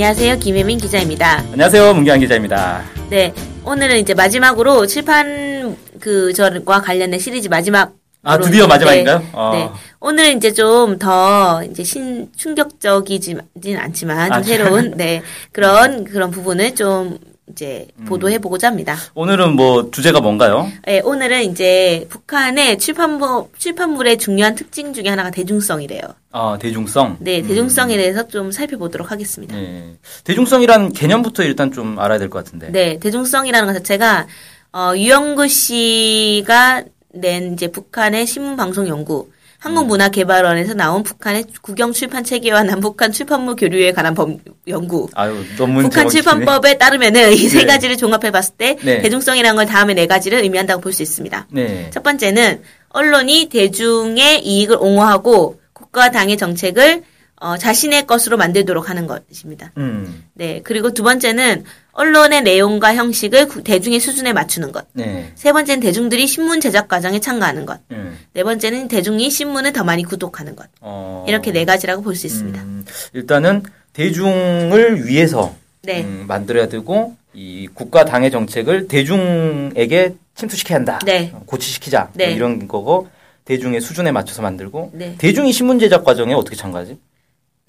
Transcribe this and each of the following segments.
안녕하세요. 김혜민 기자입니다. 안녕하세요. 문경환 기자입니다. 네. 오늘은 이제 마지막으로 칠판 그 저과 관련된 시리즈 마지막 아, 드디어 마지막인가요? 네. 어. 네. 오늘 이제 좀 더 이제 신 충격적이진 않지만 좀 아, 새로운 네. 그런 그런 부분을 좀 이제 음. 보도해 보고자 합니다. 오늘은 뭐 주제가 뭔가요? 네, 오늘은 이제 북한의 출판부 출판물의 중요한 특징 중에 하나가 대중성이래요. 아, 대중성. 네, 대중성에 대해서 좀 살펴보도록 하겠습니다. 네. 대중성이라는 개념부터 일단 좀 알아야 될 것 같은데. 네, 대중성이라는 것 자체가 어, 유영구 씨가 낸 이제 북한의 신문 방송 연구 한국문화개발원에서 나온 북한의 국영 출판 체계와 남북한 출판물 교류에 관한 법 연구. 아유, 북한 출판법에 따르면은 이세 네. 가지를 종합해 봤을 때 네. 대중성이라는 걸 다음에 네 가지를 의미한다고 볼 수 있습니다. 네. 첫 번째는 언론이 대중의 이익을 옹호하고 국가 당의 정책을 어, 자신의 것으로 만들도록 하는 것입니다. 음. 네. 그리고 두 번째는 언론의 내용과 형식을 구- 대중의 수준에 맞추는 것. 네. 세 번째는 대중들이 신문 제작 과정에 참가하는 것. 음. 네 번째는 대중이 신문을 더 많이 구독하는 것. 어. 이렇게 네 가지라고 볼 수 있습니다. 음, 일단은 대중을 위해서 네. 음, 만들어야 되고 이 국가 당의 정책을 대중에게 침투시켜야 한다. 네. 어, 고치시키자. 네. 뭐 이런 거고 대중의 수준에 맞춰서 만들고 네. 대중이 신문 제작 과정에 어떻게 참가하지?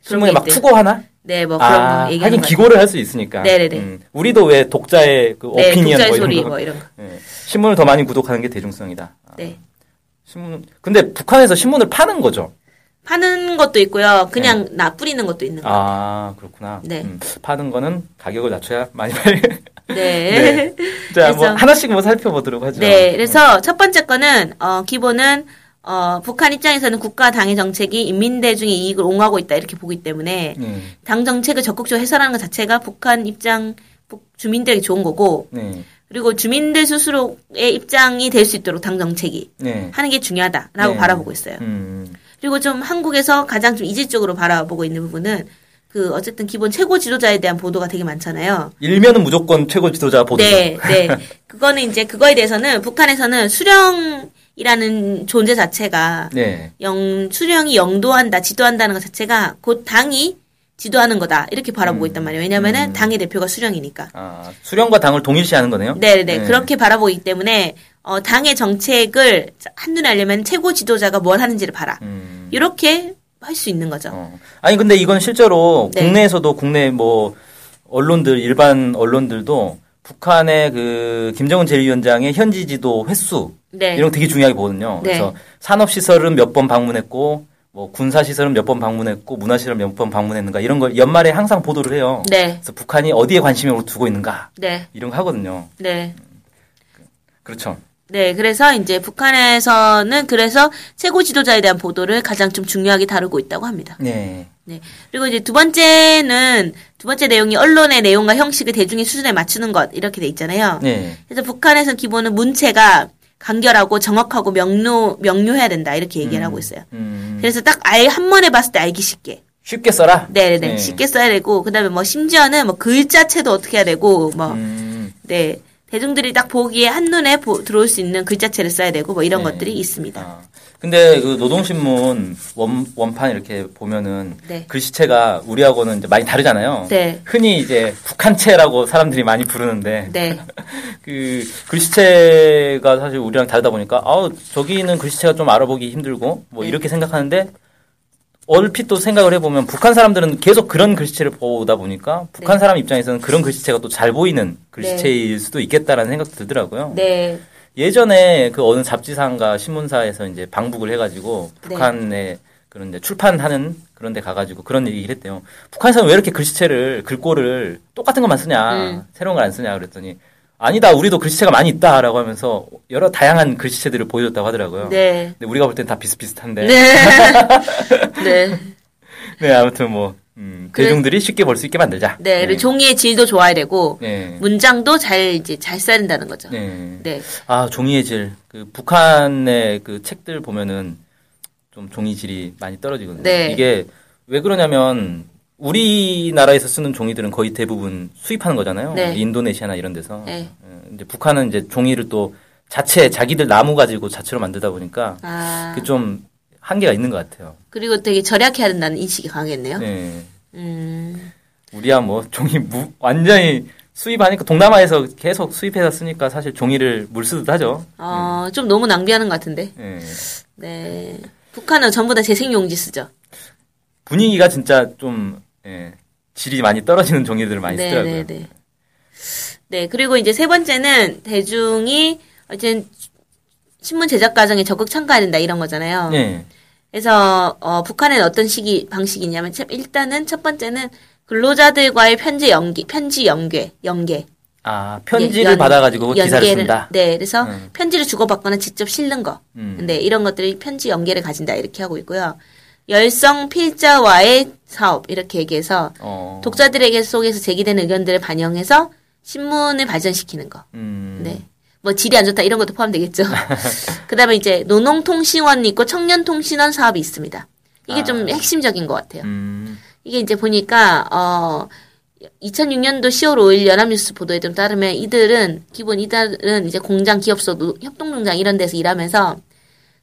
신문에 막. 투고하나? 네, 뭐 그런 아, 거 얘기하는 하긴 거. 기고를 할 수 있으니까. 네네네. 음, 우리도 왜 독자의 그 네, 오피니언 독자의 뭐 소리 이런 거. 뭐 이런 거. 예, 신문을 더 많이 구독하는 게 대중성이다. 아, 네. 신문 근데 북한에서 신문을 파는 거죠. 파는 것도 있고요. 그냥 나 뿌리는 것도 있는 거. 네. 아 그렇구나. 네. 음, 파는 거는 가격을 낮춰야 많이 팔. 네. 네. 자, 뭐 그래서- 하나씩 뭐 살펴보도록 하죠. 네, 그래서 첫 번째 거는 어 기본은 어 북한 입장에서는 국가 당의 정책이 인민 대중의 이익을 옹호하고 있다 이렇게 보기 때문에 네. 당 정책을 적극적으로 해설하는 것 자체가 북한 입장 북- 주민들에게 좋은 거고 네. 그리고 주민들 스스로의 입장이 될 수 있도록 당 정책이 네. 하는 게 중요하다라고 네. 바라보고 있어요. 음. 그리고 좀 한국에서 가장 좀 이질적으로 바라보고 있는 부분은 그 어쨌든 기본 최고 지도자에 대한 보도가 되게 많잖아요. 일면은 무조건 최고 지도자 보도. 네, 네. 그거는 이제 그거에 대해서는 북한에서는 수령 이라는 존재 자체가 네. 영 수령이 영도한다, 지도한다는 것 자체가 곧 당이 지도하는 거다 이렇게 바라보고 있단 말이에요. 왜냐하면은 당의 대표가 수령이니까. 아, 수령과 당을 동일시하는 거네요. 네, 네, 그렇게 바라보기 때문에 어, 당의 정책을 한눈에 알려면 최고 지도자가 뭘 하는지를 봐라. 음. 이렇게 할 수 있는 거죠. 어. 아니 근데 이건 실제로 네. 국내에서도 국내 뭐 언론들 일반 언론들도 북한의 그 김정은 제1위원장의 현지 지도 횟수 네. 이런 거 되게 중요하게 보거든요. 네. 그래서 산업 시설은 몇 번 방문했고 뭐 군사 시설은 몇 번 방문했고 문화 시설 몇번 방문했는가 이런 걸 연말에 항상 보도를 해요. 네, 그래서 북한이 어디에 관심을 두고 있는가 네, 이런 거 하거든요. 네. 그렇죠. 네, 그래서 이제 북한에서는 그래서 최고 지도자에 대한 보도를 가장 좀 중요하게 다루고 있다고 합니다. 네. 네. 그리고 이제 두 번째는 두 번째 내용이 언론의 내용과 형식을 대중의 수준에 맞추는 것 이렇게 돼 있잖아요. 네. 그래서 북한에서 기본은 문체가 간결하고 정확하고 명료 명료해야 된다 이렇게 얘기를 하고 있어요. 음, 그래서 딱 아예 한 번에 봤을 때 알기 쉽게. 쉽게 써라. 네네네. 네. 쉽게 써야 되고 그다음에 뭐 심지어는 뭐 글자체도 어떻게 해야 되고 뭐 음, 네. 대중들이 딱 보기에 한눈에 보- 들어올 수 있는 글자체를 써야 되고 뭐 이런 네. 것들이 있습니다. 아, 근데 그 노동신문 원, 원판 이렇게 보면은 네. 글씨체가 우리하고는 많이 다르잖아요. 네. 흔히 이제 북한체라고 사람들이 많이 부르는데 네. 그 글씨체가 사실 우리랑 다르다 보니까 아우 저기 는 글씨체가 좀 알아보기 힘들고 뭐 네. 이렇게 생각하는데 얼핏 또 생각을 해보면 북한 사람들은 계속 그런 글씨체를 보다 보니까 북한 네. 사람 입장에서는 그런 글씨체가 또 잘 보이는 글씨체일 수도 있겠다라는 생각도 들더라고요. 네. 예전에 그 어느 잡지사인가 신문사에서 이제 방북을 해가지고 네. 북한에 그런 데 출판하는 그런 데 가가지고 그런 얘기를 했대요. 북한에서는 왜 이렇게 글씨체를, 글꼴을 똑같은 것만 쓰냐, 음. 새로운 걸 안 쓰냐 그랬더니 아니다, 우리도 글씨체가 많이 있다라고 하면서 여러 다양한 글씨체들을 보여줬다고 하더라고요. 네. 근데 우리가 볼 땐 다 비슷비슷한데. 네. 네. 네, 아무튼 뭐, 음, 대중들이 쉽게 볼 수 있게 만들자. 네, 그리고 종이의 질도 좋아야 되고 네. 문장도 잘 이제 잘 써야 된다는 거죠. 네. 네. 아, 종이의 질. 그 북한의 그 책들 보면은 좀 종이 질이 많이 떨어지거든요. 네. 이게 왜 그러냐면 우리나라에서 쓰는 종이들은 거의 대부분 수입하는 거잖아요. 네. 인도네시아나 이런 데서. 네. 어, 이제 북한은 이제 종이를 또 자체 자기들 나무 가지고 자체로 만들다 보니까 아, 그좀 한계가 있는 것 같아요. 그리고 되게 절약해야 된다는 인식이 강하겠네요. 네. 음, 우리야 뭐 종이 무, 완전히 수입하니까 동남아에서 계속 수입해서 쓰니까 사실 종이를 물 쓰듯 하죠. 어, 좀 너무 낭비하는 것 같은데. 네. 네. 북한은 전부 다 재생용지 쓰죠. 분위기가 진짜 좀 예, 질이 많이 떨어지는 종이들을 많이 네, 쓰더라고요. 네, 네. 네, 그리고 이제 세 번째는 대중이 어쨌든 신문 제작 과정에 적극 참가해야 된다 이런 거잖아요. 네. 그래서 어, 북한에는 어떤 시기 방식이냐면 첫- 일단은 첫 번째는 근로자들과의 편지 연계, 편지 연계, 연계. 아 편지를 연- 받아가지고 기사를 연계를- 쓴다. 네, 그래서 음. 편지를 주고받거나 직접 실는 거. 음. 네, 이런 것들이 편지 연계를 가진다 이렇게 하고 있고요. 열성 필자와의 사업 이렇게 얘기해서 어. 독자들에게 속에서 제기된 의견들을 반영해서 신문을 발전시키는 거. 음. 네. 뭐 질이 안 좋다 이런 것도 포함되겠죠. 그다음에 이제 노농통신원이 있고 청년통신원 사업이 있습니다. 이게 아. 좀 핵심적인 것 같아요. 음. 이게 이제 보니까 어 2006년도 10월 5일 연합뉴스 보도에 좀 따르면 이들은 기본 이들은 이제 공장, 기업소, 노- 협동농장 이런 데서 일하면서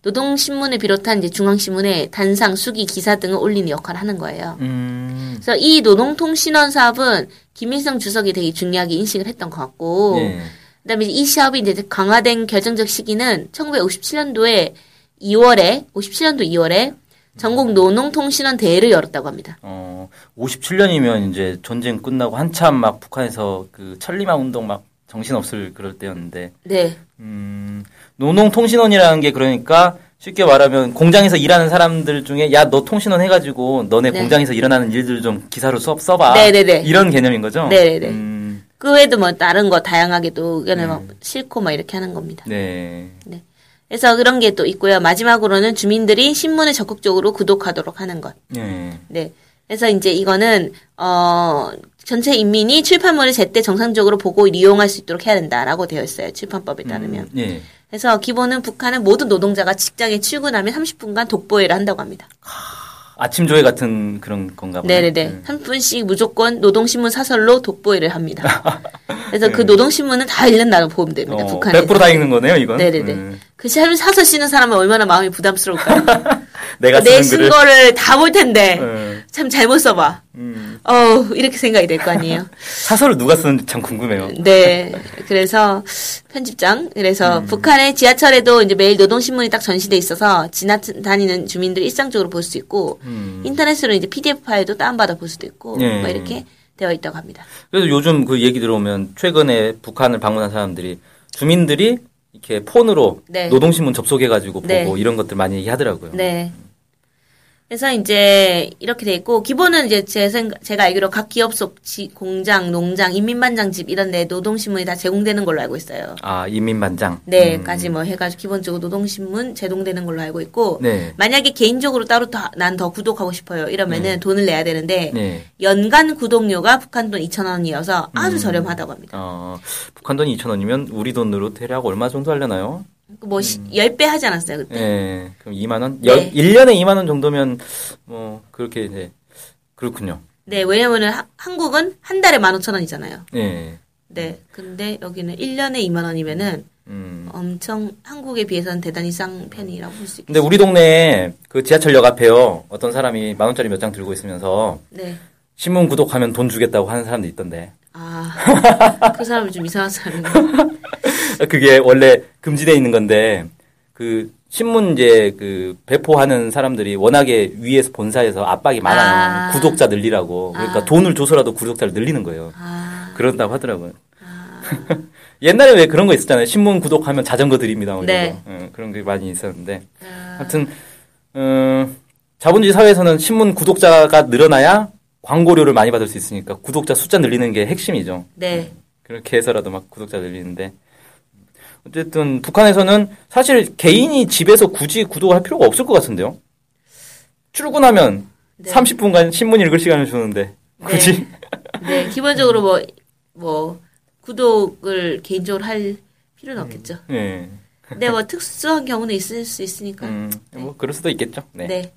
노동신문을 비롯한 이제 중앙신문에 단상, 수기, 기사 등을 올리는 역할을 하는 거예요. 음. 그래서 이 노동통신원 사업은 김일성 주석이 되게 중요하게 인식을 했던 것 같고, 예. 그다음에 이 사업이 이제 강화된 결정적 시기는 1957년도에 2월에 57년도 2월에 전국 노농통신원 대회를 열었다고 합니다. 어 57년이면 이제 전쟁 끝나고 한참 막 북한에서 그 천리마 운동 막 정신 없을 그럴 때였는데 네, 음, 노농통신원이라는 게 그러니까 쉽게 말하면 공장에서 일하는 사람들 중에 야 너 통신원 해가지고 너네 네. 공장에서 일어나는 일들 좀 기사로 써, 써봐. 네네네. 이런 개념인 거죠. 네네네. 음, 그 외에도 뭐 다른 거 다양하게 또 의견을 막 싣고 막 이렇게 하는 겁니다. 네. 그래서 그런 게 또 있고요. 마지막으로는 주민들이 신문을 적극적으로 구독하도록 하는 것. 네. 네. 그래서 이제 이거는 어 전체 인민이 출판물을 제때 정상적으로 보고 이용할 수 있도록 해야 된다라고 되어 있어요. 출판법에 따르면. 음, 예. 그래서 기본은 북한은 모든 노동자가 직장에 출근하면 30분간 독보회를 한다고 합니다. 아침 조회 같은 그런 건가 보네. 네네네. 음. 30분씩 무조건 노동신문 사설로 독보회를 합니다. 그래서 그 네. 노동신문은 다 읽는다고 보면 됩니다. 어, 북한에. 100%다 읽는 거네요, 이건. 네네네. 음, 그 사람 사설 쓰는 사람은 얼마나 마음이 부담스러울까요? 내가 쓴 글을. 거를 다 볼 텐데 음, 참 잘못 써봐. 음. 어 이렇게 생각이 될 거 아니에요. 사설을 누가 쓰는지 참 궁금해요. 네. 그래서 편집장. 그래서 음. 북한의 지하철에도 이제 매일 노동신문이 딱 전시돼 있어서 지나다니는 주민들이 일상적으로 볼 수 있고 음. 인터넷으로 이제 PDF 파일도 다운받아 볼 수도 있고 네. 뭐 이렇게 되어 있다고 합니다. 그래서 요즘 그 얘기 들어오면 최근에 북한을 방문한 사람들이 주민들이 이렇게 폰으로 네. 노동신문 접속해가지고 네. 보고 이런 것들 많이 얘기하더라고요. 네. 그래서 이제 이렇게 돼 있고 기본은 이제 제 생각 제가 알기로 각 기업 속 지- 공장, 농장, 인민반장 집 이런 데 노동 신문이 다 제공되는 걸로 알고 있어요. 아 인민반장. 네까지 뭐 해가지고 기본적으로 노동 신문 제공되는 걸로 알고 있고 네. 만약에 개인적으로 따로 난 더 구독하고 싶어요 이러면은 돈을 내야 되는데 네. 연간 구독료가 북한 돈 2천 원이어서 아주 저렴하다고 합니다. 어, 북한 돈이 2천 원이면 우리 돈으로 대략 얼마 정도 하려나요? 뭐 10배 하지 않았어요 그때? 예. 그럼 2만 원? 네. 연 1년에 2만 원 정도면 뭐 그렇게 네. 그렇군요. 네 왜냐면은 하- 한국은 한 달에 15,000원이잖아요. 예. 네 근데 여기는 1년에 2만 원이면은 음. 엄청 한국에 비해서는 대단히 싼 편이라고 볼 수 있겠죠. 근데 우리 동네에 그 지하철역 앞에요. 어떤 사람이 만 원짜리 몇 장 들고 있으면서 네. 신문 구독하면 돈 주겠다고 하는 사람도 있던데. 아, 그 사람이 좀 이상한 사람이네. 그게 원래 금지돼 있는 건데 그 신문 이제 그 배포하는 사람들이 워낙에 위에서 본사에서 압박이 많아요. 아. 구독자 늘리라고. 그러니까 아. 돈을 줘서라도 구독자를 늘리는 거예요. 아, 그런다고 하더라고요. 옛날에 왜 그런 거 있었잖아요. 신문 구독하면 자전거 드립니다. 뭐 네. 어, 그런 게 많이 있었는데. 아, 하여튼 어, 자본주의 사회에서는 신문 구독자가 늘어나야 광고료를 많이 받을 수 있으니까 구독자 숫자 늘리는 게 핵심이죠. 네. 그렇게 해서라도 막 구독자 늘리는데 어쨌든 북한에서는 사실 개인이 집에서 굳이 구독할 필요가 없을 것 같은데요. 출근하면 네. 30분간 신문 읽을 시간을 주는데 굳이 네, 기본적으로 뭐, 뭐, 구독을 개인적으로 할 필요는 없겠죠. 예. 근데 뭐 특수한 경우는 있을 수 있으니까. 음, 뭐 그럴 수도 있겠죠. 네. 네.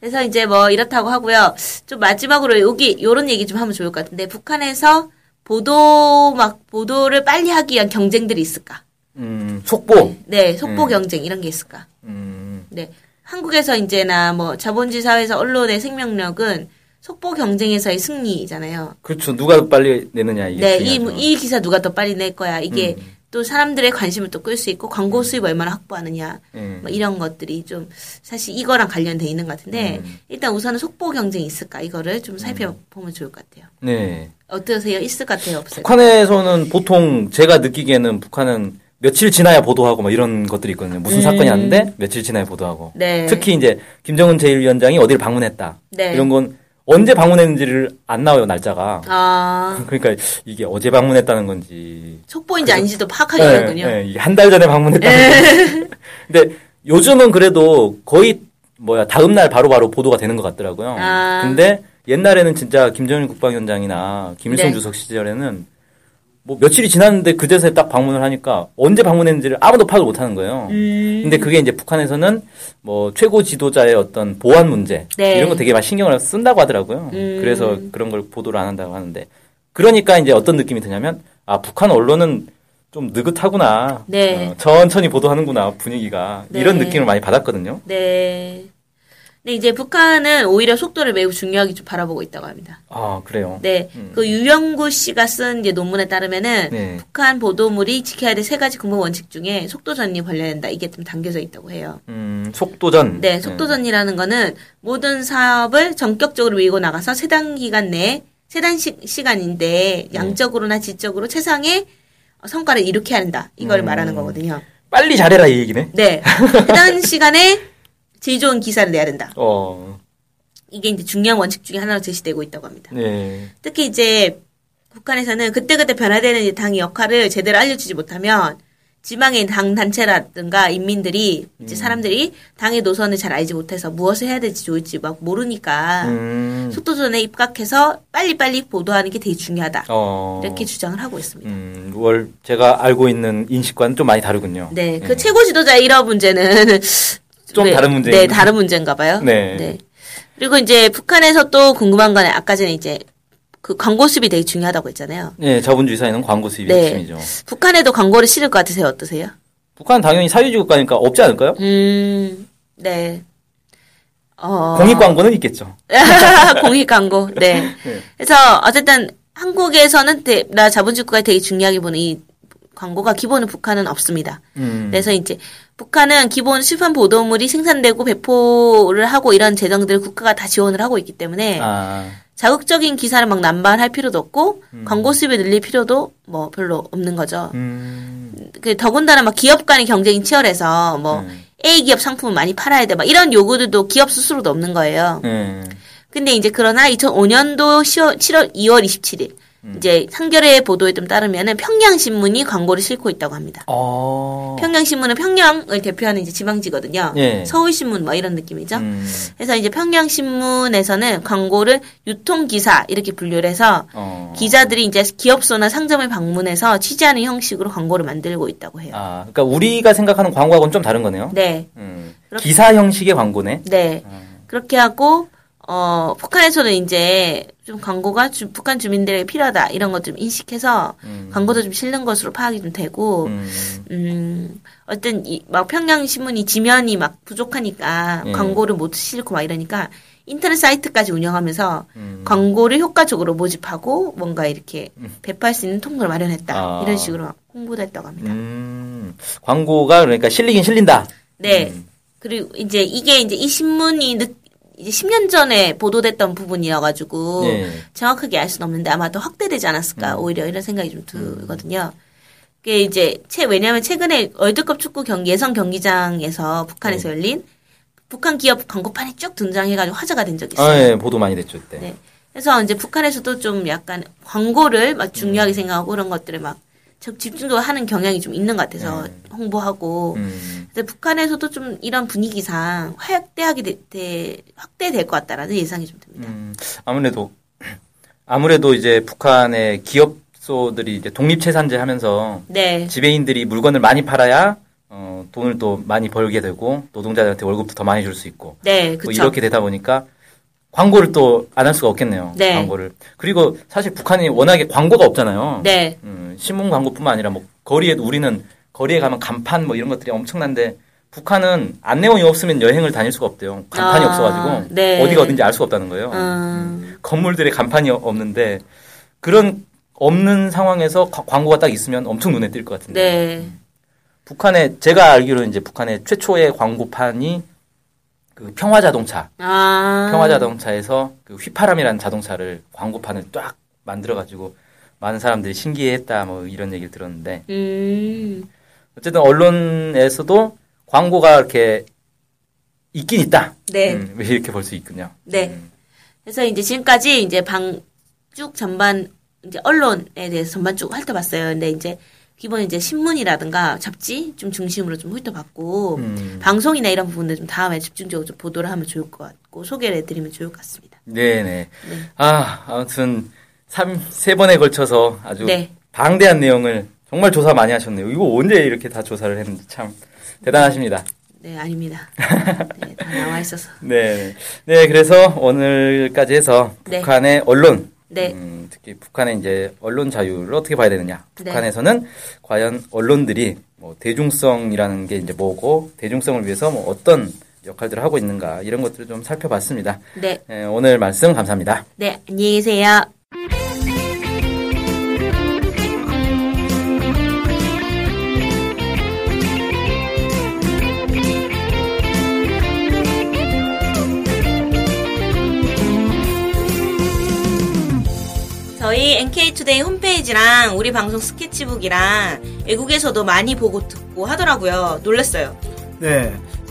그래서 이제 뭐 이렇다고 하고요. 좀 마지막으로 여기 요런 얘기 좀 하면 좋을 것 같은데 북한에서 보도 막 보도를 빨리 하기 위한 경쟁들이 있을까? 음, 속보. 네, 속보 음. 경쟁 이런 게 있을까? 음, 네. 한국에서 이제나 뭐 자본주의 사회에서 언론의 생명력은 속보 경쟁에서의 승리잖아요. 그렇죠. 누가 더 빨리 내느냐 이게 네, 이. 이 기사 누가 더 빨리 낼 거야. 이게 음. 또 사람들의 관심을 또 끌 수 있고 광고 수입 얼마나 확보하느냐. 음. 뭐 이런 것들이 좀 사실 이거랑 관련돼 있는 것 같은데 음. 일단 우선은 속보 경쟁이 있을까 이거를 좀 살펴보면 좋을 것 같아요. 네. 어떠세요? 있을 것 같아요? 없어요? 북한에서는 보통 제가 느끼기에는 북한은 며칠 지나야 보도하고 뭐 이런 것들이 있거든요. 무슨 음. 사건이 났는데 며칠 지나야 보도하고. 네. 특히 이제 김정은 제1위원장이 어디를 방문했다. 네. 이런 건 언제 방문했는지를 안 나와요 날짜가. 아 그러니까 이게 어제 방문했다는 건지. 속보인지 아닌지도 파악하기 네, 어렵군요. 네, 이게 한달 전에 방문했다는 건지. 근데 요즘은 그래도 거의 뭐야 다음 날 바로 바로 보도가 되는 것 같더라고요. 아. 근데 옛날에는 진짜 김정일 국방위원장이나 김일성 네. 주석 시절에는 뭐 며칠이 지났는데 그제서야 딱 방문을 하니까 언제 방문했는지를 아무도 파악을 못 하는 거예요. 음. 근데 그게 이제 북한에서는 뭐 최고 지도자의 어떤 보안 문제 네. 이런 거 되게 많이 신경을 쓴다고 하더라고요. 음. 그래서 그런 걸 보도를 안 한다고 하는데 그러니까 이제 어떤 느낌이 드냐면 아 북한 언론은 좀 느긋하구나. 네. 어, 천천히 보도하는구나 분위기가 네. 이런 느낌을 많이 받았거든요. 네. 근데 이제 북한은 오히려 속도를 매우 중요하게 좀 바라보고 있다고 합니다. 아 그래요. 네. 음. 그 유영구 씨가 쓴 이제 논문에 따르면은 네. 북한 보도물이 지켜야 될 세 가지 근본 원칙 중에 속도 전이 관련된다. 이게 좀 담겨져 있다고 해요. 음, 속도전. 네, 속도전이라는 거는 모든 사업을 전격적으로 밀고 나가서 세 단 기간 내에 세단 시간인데 양적으로나 질적으로 최상의 성과를 이룩해야 한다. 이걸 음. 말하는 거거든요. 빨리 잘해라 이 얘기네. 네. 해당 시간에 제일 좋은 기사를 내야 된다. 어, 이게 이제 중요한 원칙 중에 하나로 제시되고 있다고 합니다. 네. 특히 이제 북한에서는 그때그때 변화되는 이 당의 역할을 제대로 알려주지 못하면 지방의 당 단체라든가 인민들이 이제 사람들이 당의 노선을 잘 알지 못해서 무엇을 해야 될지 좋을지 막 모르니까 음, 속도전에 입각해서 빨리빨리 보도하는 게 되게 중요하다. 어, 이렇게 주장을 하고 있습니다. 음, 월 제가 알고 있는 인식과는 좀 많이 다르군요. 네, 그 예. 최고 지도자 이런 문제는 좀 왜- 다른 문제. 네, 다른 문제인가 봐요. 네. 그리고 이제 북한에서 또 궁금한 건 아까 전에 이제 그 광고 수입이 되게 중요하다고 했잖아요. 네, 자본주의 사회는 광고 수입이 네. 핵심이죠. 북한에도 광고를 실을 것 같으세요? 어떠세요? 북한 당연히 사회주의 국가니까 없지 않을까요? 음, 네. 어. 공익 광고는 있겠죠. 공익 광고. 네. 네. 그래서 어쨌든 한국에서는 대- 나 자본주의 국가에 되게 중요하게 보는 이 광고가 기본은 북한은 없습니다. 음, 그래서 이제 북한은 기본 출판 보도물이 생산되고 배포를 하고 이런 재정들을 국가가 다 지원을 하고 있기 때문에 아, 자극적인 기사를 막 남발할 필요도 없고 광고 수입을 늘릴 필요도 뭐 별로 없는 거죠. 음, 그 더군다나 막 기업 간의 경쟁이 치열해서 뭐 음. A 기업 상품을 많이 팔아야 돼. 막 이런 요구들도 기업 스스로도 없는 거예요. 음, 근데 이제 그러나 2005년도 10월, 7월 2월 27일 음. 이제 한겨레 보도에 좀 따르면은 평양신문이 광고를 싣고 있다고 합니다. 어, 평양신문은 평양을 대표하는 이제 지방지거든요. 예. 서울신문 뭐 이런 느낌이죠. 음, 그래서 이제 평양신문에서는 광고를 유통기사 이렇게 분류를 해서 어, 기자들이 이제 기업소나 상점을 방문해서 취재하는 형식으로 광고를 만들고 있다고 해요. 아, 그러니까 우리가 생각하는 광고하고는 좀 다른 거네요. 네. 음, 기사 형식의 광고네. 네. 음. 그렇게 하고, 어, 북한에서는 이제 좀 광고가 주- 북한 주민들에게 필요하다 이런 것 좀 인식해서 음. 광고도 좀 실는 것으로 파악이 좀 되고, 음, 음, 어떤 이, 막 평양 신문이 지면이 막 부족하니까 예. 광고를 못 실고 막 이러니까 인터넷 사이트까지 운영하면서 음. 광고를 효과적으로 모집하고 뭔가 이렇게 배포할 수 있는 통로를 마련했다. 아. 이런 식으로 막 홍보도 했다고 합니다. 음, 광고가 그러니까 실리긴 실린다. 네. 음. 그리고 이제 이게 이제 이 신문이 늦, 이제 10년 전에 보도됐던 부분이어 가지고 예. 정확하게 알 수는 없는데 아마 더 확대되지 않았을까 음. 오히려 이런 생각이 좀 들거든요. 그게 이제 최 왜냐하면 최근에 월드컵 축구 경기 예선 경기장에서 북한에서 네. 열린 북한 기업 광고판이 쭉 등장해가지고 화제가 된 적이 있어요. 아, 예, 보도 많이 됐죠, 그때. 네. 그래서 이제 북한에서도 좀 약간 광고를 막 중요하게 생각하고 그런 것들을 막 적- 집중적으로 하는 경향이 좀 있는 것 같아서 홍보하고. 음. 근데 북한에서도 좀 이런 분위기상 확대하게 되, 되- 확대될 것 같다라는 예상이 좀 듭니다. 음, 아무래도 아무래도 이제 북한의 기업소들이 이제 독립채산제 하면서 네. 지배인들이 물건을 많이 팔아야 어, 돈을 또 많이 벌게 되고 노동자들한테 월급도 더 많이 줄 수 있고 네, 뭐. 이렇게 되다 보니까 광고를 또 안 할 수가 없겠네요. 네. 광고를 그리고 사실 북한이 워낙에 광고가 없잖아요. 네. 음, 신문 광고뿐만 아니라 뭐 거리에도 우리는 거리에 가면 간판 뭐 이런 것들이 엄청난데 북한은 안내원이 없으면 여행을 다닐 수가 없대요. 간판이 아, 없어가지고 네. 어디가 어딘지 알 수가 없다는 거예요. 음, 건물들의 간판이 없는데 그런 없는 상황에서 가- 광고가 딱 있으면 엄청 눈에 띌 것 같은데. 네. 북한에 제가 알기로는 이제 북한의 최초의 광고판이 그 평화 자동차, 아. 평화 자동차에서 그 휘파람이라는 자동차를 광고판을 쫙 만들어 가지고 많은 사람들이 신기해했다 뭐 이런 얘기를 들었는데 음. 어쨌든 언론에서도 광고가 이렇게 있긴 있다. 네. 음, 왜 이렇게 볼 수 있군요. 네. 음. 그래서 이제 지금까지 이제 방 쭉 전반 이제 언론에 대해서 전반 쭉 훑어봤어요. 근데 이제 기본 이제 신문이라든가 잡지 좀 중심으로 좀 훑어봤고 음. 방송이나 이런 부분들 좀 다음에 집중적으로 좀 보도를 하면 좋을 것 같고 소개를 해드리면 좋을 것 같습니다. 네네. 아, 아무튼, 삼, 세 번에 걸쳐서 아주 네. 방대한 내용을 정말 조사 많이 하셨네요. 이거 언제 이렇게 다 조사를 했는지 참 대단하십니다. 네, 아닙니다. 네, 다 나와 있어서. 네. 네, 그래서 오늘까지 해서 네. 북한의 언론, 네. 음, 특히 북한의 이제 언론 자유를 어떻게 봐야 되느냐. 네. 북한에서는 과연 언론들이 뭐 대중성이라는 게 이제 뭐고, 대중성을 위해서 뭐 어떤 역할들을 하고 있는가, 이런 것들을 좀 살펴봤습니다. 네. 네, 오늘 말씀 감사합니다. 네, 안녕히 계세요. 저희 NK투데이 홈페이지랑 우리 방송 스케치북이랑 외국에서도 많이 보고 듣고 하더라고요. 놀랐어요. 네.